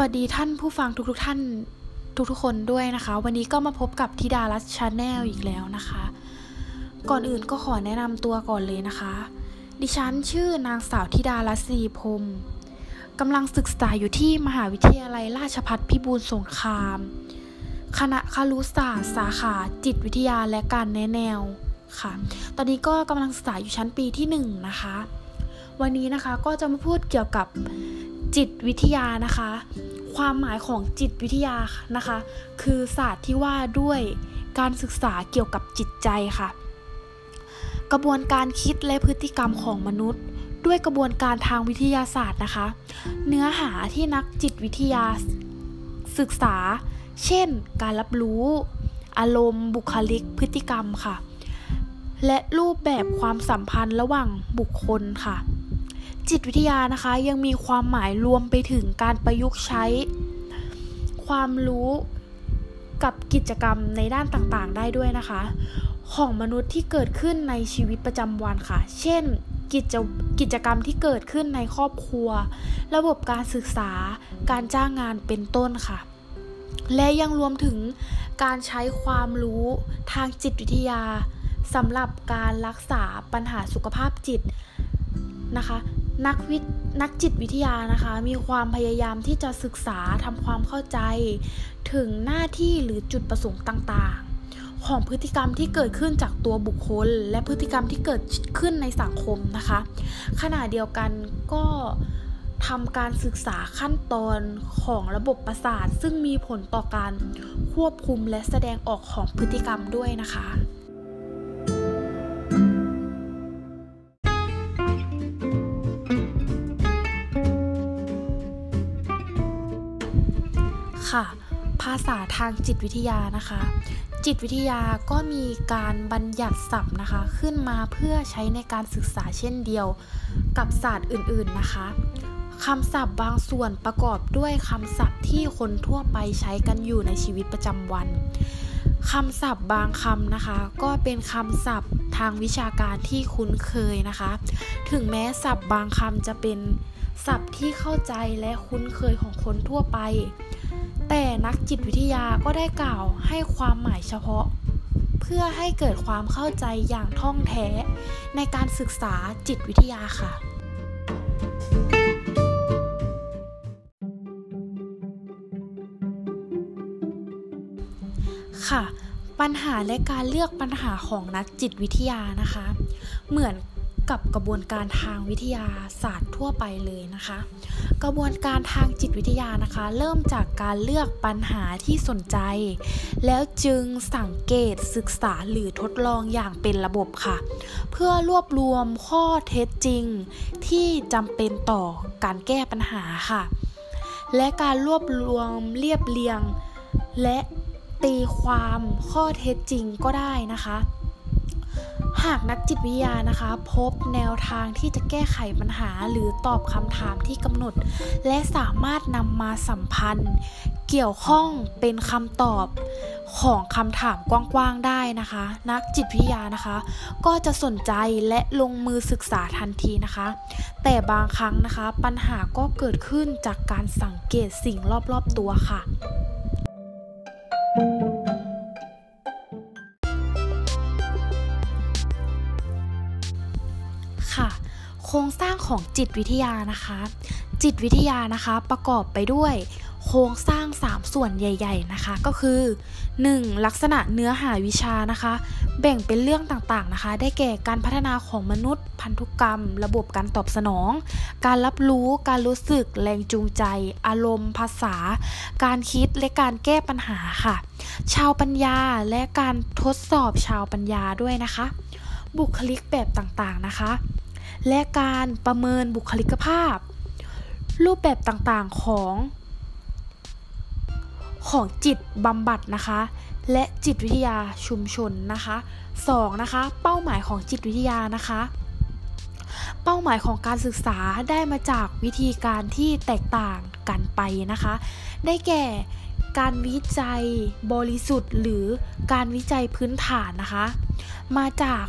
สวัสดีท่านผู้ฟังทุกๆทท่านทุกๆคนด้วยนะคะ วันนี้ก็มาพบกับธิดารัตน์ Channel อีกแล้วนะคะ ก่อนอื่นก็ขอแนะนำตัวก่อนเลยนะคะ ดิฉันชื่อนางสาวธิดารัตน์ ศรีพรมกำลังศึกษาอยู่ที่มหาวิทยาลัยราชภัฏพิบูลสงคราม คณะครุศาสตร์สาขาจิตวิทยาและการแนะแนวค่ะ ตอนนี้ก็กำลังศึกษาอยู่ชั้นปีที่1นะคะ วันนี้นะคะก็จะมาพูดเกี่ยวกับ จิตวิทยานะคะ ความหมายของจิตวิทยานะคะ คือศาสตร์ที่ว่าด้วยการศึกษาเกี่ยวกับจิตใจค่ะ กระบวนการคิดและพฤติกรรมของมนุษย์ ด้วยกระบวนการทางวิทยาศาสตร์นะคะ เนื้อหาที่นักจิตวิทยาศึกษา เช่น การรับรู้ อารมณ์ บุคลิก พฤติกรรมค่ะ และรูปแบบความสัมพันธ์ระหว่างบุคคลค่ะ จิตวิทยานะคะยังมีความหมายรวมไปถึงการประยุกต์ใช้ ความรู้กับกิจกรรมในด้านต่างๆ ได้ด้วยนะคะ ของมนุษย์ที่เกิดขึ้นในชีวิตประจำวันค่ะ เช่นกิจกิจกรรมที่เกิดขึ้นในครอบครัว ระบบการศึกษา การจ้างงานเป็นต้นค่ะ และยังรวมถึงการใช้ความรู้ทางจิตวิทยาสำหรับการรักษาปัญหาสุขภาพจิตนะคะ นักวินักจิตวิทยานะคะ มีความพยายามที่จะศึกษาทำความเข้าใจ ถึงหน้าที่หรือจุดประสงค์ต่างๆ ของพฤติกรรมที่เกิดขึ้นจากตัวบุคคล และพฤติกรรมที่เกิดขึ้นในสังคมนะคะ ขณะเดียวกันก็ทำการศึกษาขั้นตอนของระบบประสาท ซึ่งมีผลต่อการควบคุมและแสดงออกของพฤติกรรมด้วยนะคะ ค่ะ ภาษาทางจิตวิทยานะคะ จิตวิทยาก็มีการบัญญัติศัพท์นะคะ ขึ้นมาเพื่อใช้ในการศึกษาเช่นเดียวกับศาสตร์อื่นๆนะคะคำศัพท์บางส่วนประกอบด้วยคำศัพท์ที่คนทั่วไปใช้กันอยู่ในชีวิตประจำวันคำศัพท์บางคำนะคะ ก็เป็นคำศัพท์ทางวิชาการที่คุ้นเคยนะคะ ถึงแม้ศัพท์บางคำจะเป็นศัพท์ที่เข้าใจและคุ้นเคยของคนทั่วไป แต่นักจิตวิทยาก็ได้กล่าวให้ความหมายเฉพาะ เพื่อให้เกิดความเข้าใจอย่างท่องแท้ ในการศึกษาจิตวิทยาค่ะ ค่ะ ปัญหาและการเลือกปัญหาของนักจิตวิทยานะคะ เหมือน กับกระบวนการทางวิทยาศาสตร์ทั่วไปเลยนะคะ กระบวนการทางจิตวิทยานะคะ เริ่มจากการเลือกปัญหาที่สนใจ แล้วจึงสังเกตศึกษาหรือทดลองอย่างเป็นระบบค่ะ เพื่อรวบรวมข้อเท็จจริง ที่จำเป็นต่อการแก้ปัญหาค่ะ และการรวบรวมเรียบเรียง และตีความข้อเท็จจริงก็ได้นะคะ หากนักจิตวิทยานะคะ พบแนวทางที่จะแก้ไขปัญหาหรือตอบคำถามที่กำหนด และสามารถนำมาสัมพันธ์ เกี่ยวข้องเป็นคำตอบของคำถามกว้างๆได้นะคะ นักจิตวิทยานะคะ ก็จะสนใจและลงมือศึกษาทันทีนะคะ แต่บางครั้งนะคะ ปัญหาก็เกิดขึ้นจากการสังเกตสิ่งรอบๆตัวค่ะ thank you ค่ะ โครงสร้างของจิตวิทยานะคะ จิตวิทยานะคะประกอบไปด้วย โครงสร้าง 3 ส่วนใหญ่ ๆนะคะ ก็คือ 1. ลักษณะเนื้อหาวิชานะคะ แบ่งเป็นเรื่องต่างๆนะคะ ได้แก่การพัฒนาของมนุษย์ พันธุกรรม ระบบการตอบสนอง การรับรู้การรู้สึก แรงจูงใจ อารมณ์ ภาษา การคิดและการแก้ปัญหาค่ะ ชาวปัญญาและการทดสอบชาวปัญญาด้วยนะคะบุคลิกแบบต่างๆนะคะ และการประเมินบุคลิกภาพ รูปแบบต่างๆของของจิตบำบัดนะคะ และจิตวิทยาชุมชนนะคะ 2. นะคะ เป้าหมายของจิตวิทยานะคะ เป้าหมายของการศึกษาได้มาจากวิธีการที่แตกต่างกันไปนะคะ ได้แก่การวิจัยบริสุทธิ์ หรือการวิจัยพื้นฐานนะคะ มาจาก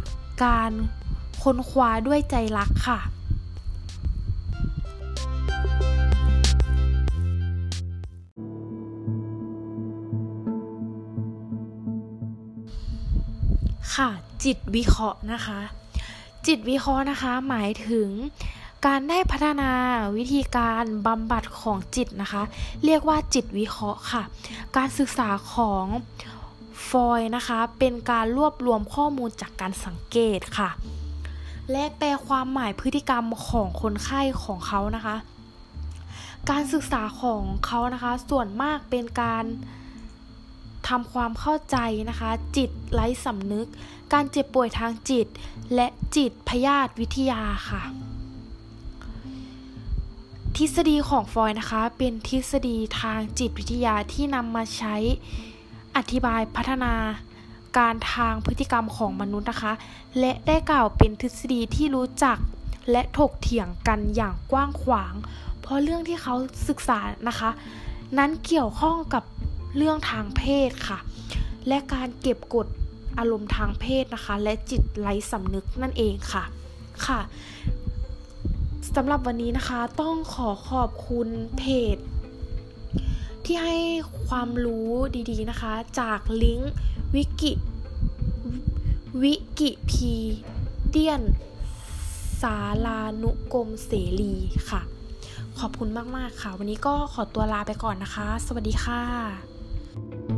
การ ค้นคว้าด้วยใจรักค่ะ ค่ะ จิตวิเคราะห์นะคะ จิตวิเคราะห์นะคะ หมายถึงการได้พัฒนาวิธีการบำบัดของจิตนะคะ เรียกว่าจิตวิเคราะห์ค่ะ การศึกษาของฟอยนะคะ เป็นการรวบรวมข้อมูลจากการสังเกตค่ะ และแปลความหมายพฤติกรรมของคนไข้ของเขานะคะ การศึกษาของเขานะคะ ส่วนมากเป็นการทำความเข้าใจนะคะ จิตไร้สำนึก การเจ็บป่วยทางจิต และจิตพยาธิวิทยาค่ะ ทฤษฎีของฟอยนะคะ เป็นทฤษฎีทางจิตวิทยาที่นำมาใช้อธิบายพัฒนา การทางพฤติกรรมของมนุษย์นะคะ และได้กล่าวเป็นทฤษฎีที่รู้จักและถกเถียงกันอย่างกว้างขวาง เพราะเรื่องที่เขาศึกษานะคะ นั้นเกี่ยวข้องกับเรื่องทางเพศค่ะ และการเก็บกดอารมณ์ทางเพศนะคะ และจิตไร้สำนึกนั่นเองค่ะค่ะสำหรับวันนี้นะคะต้องขอขอบคุณเพจ ที่ให้ความรู้ดีๆนะคะ จากลิงก์ วิกิวิกิพีเดียน สารานุกรมเสรีค่ะ ขอบคุณมาก ๆ ค่ะ วันนี้ก็ขอตัวลาไปก่อนนะคะ สวัสดีค่ะ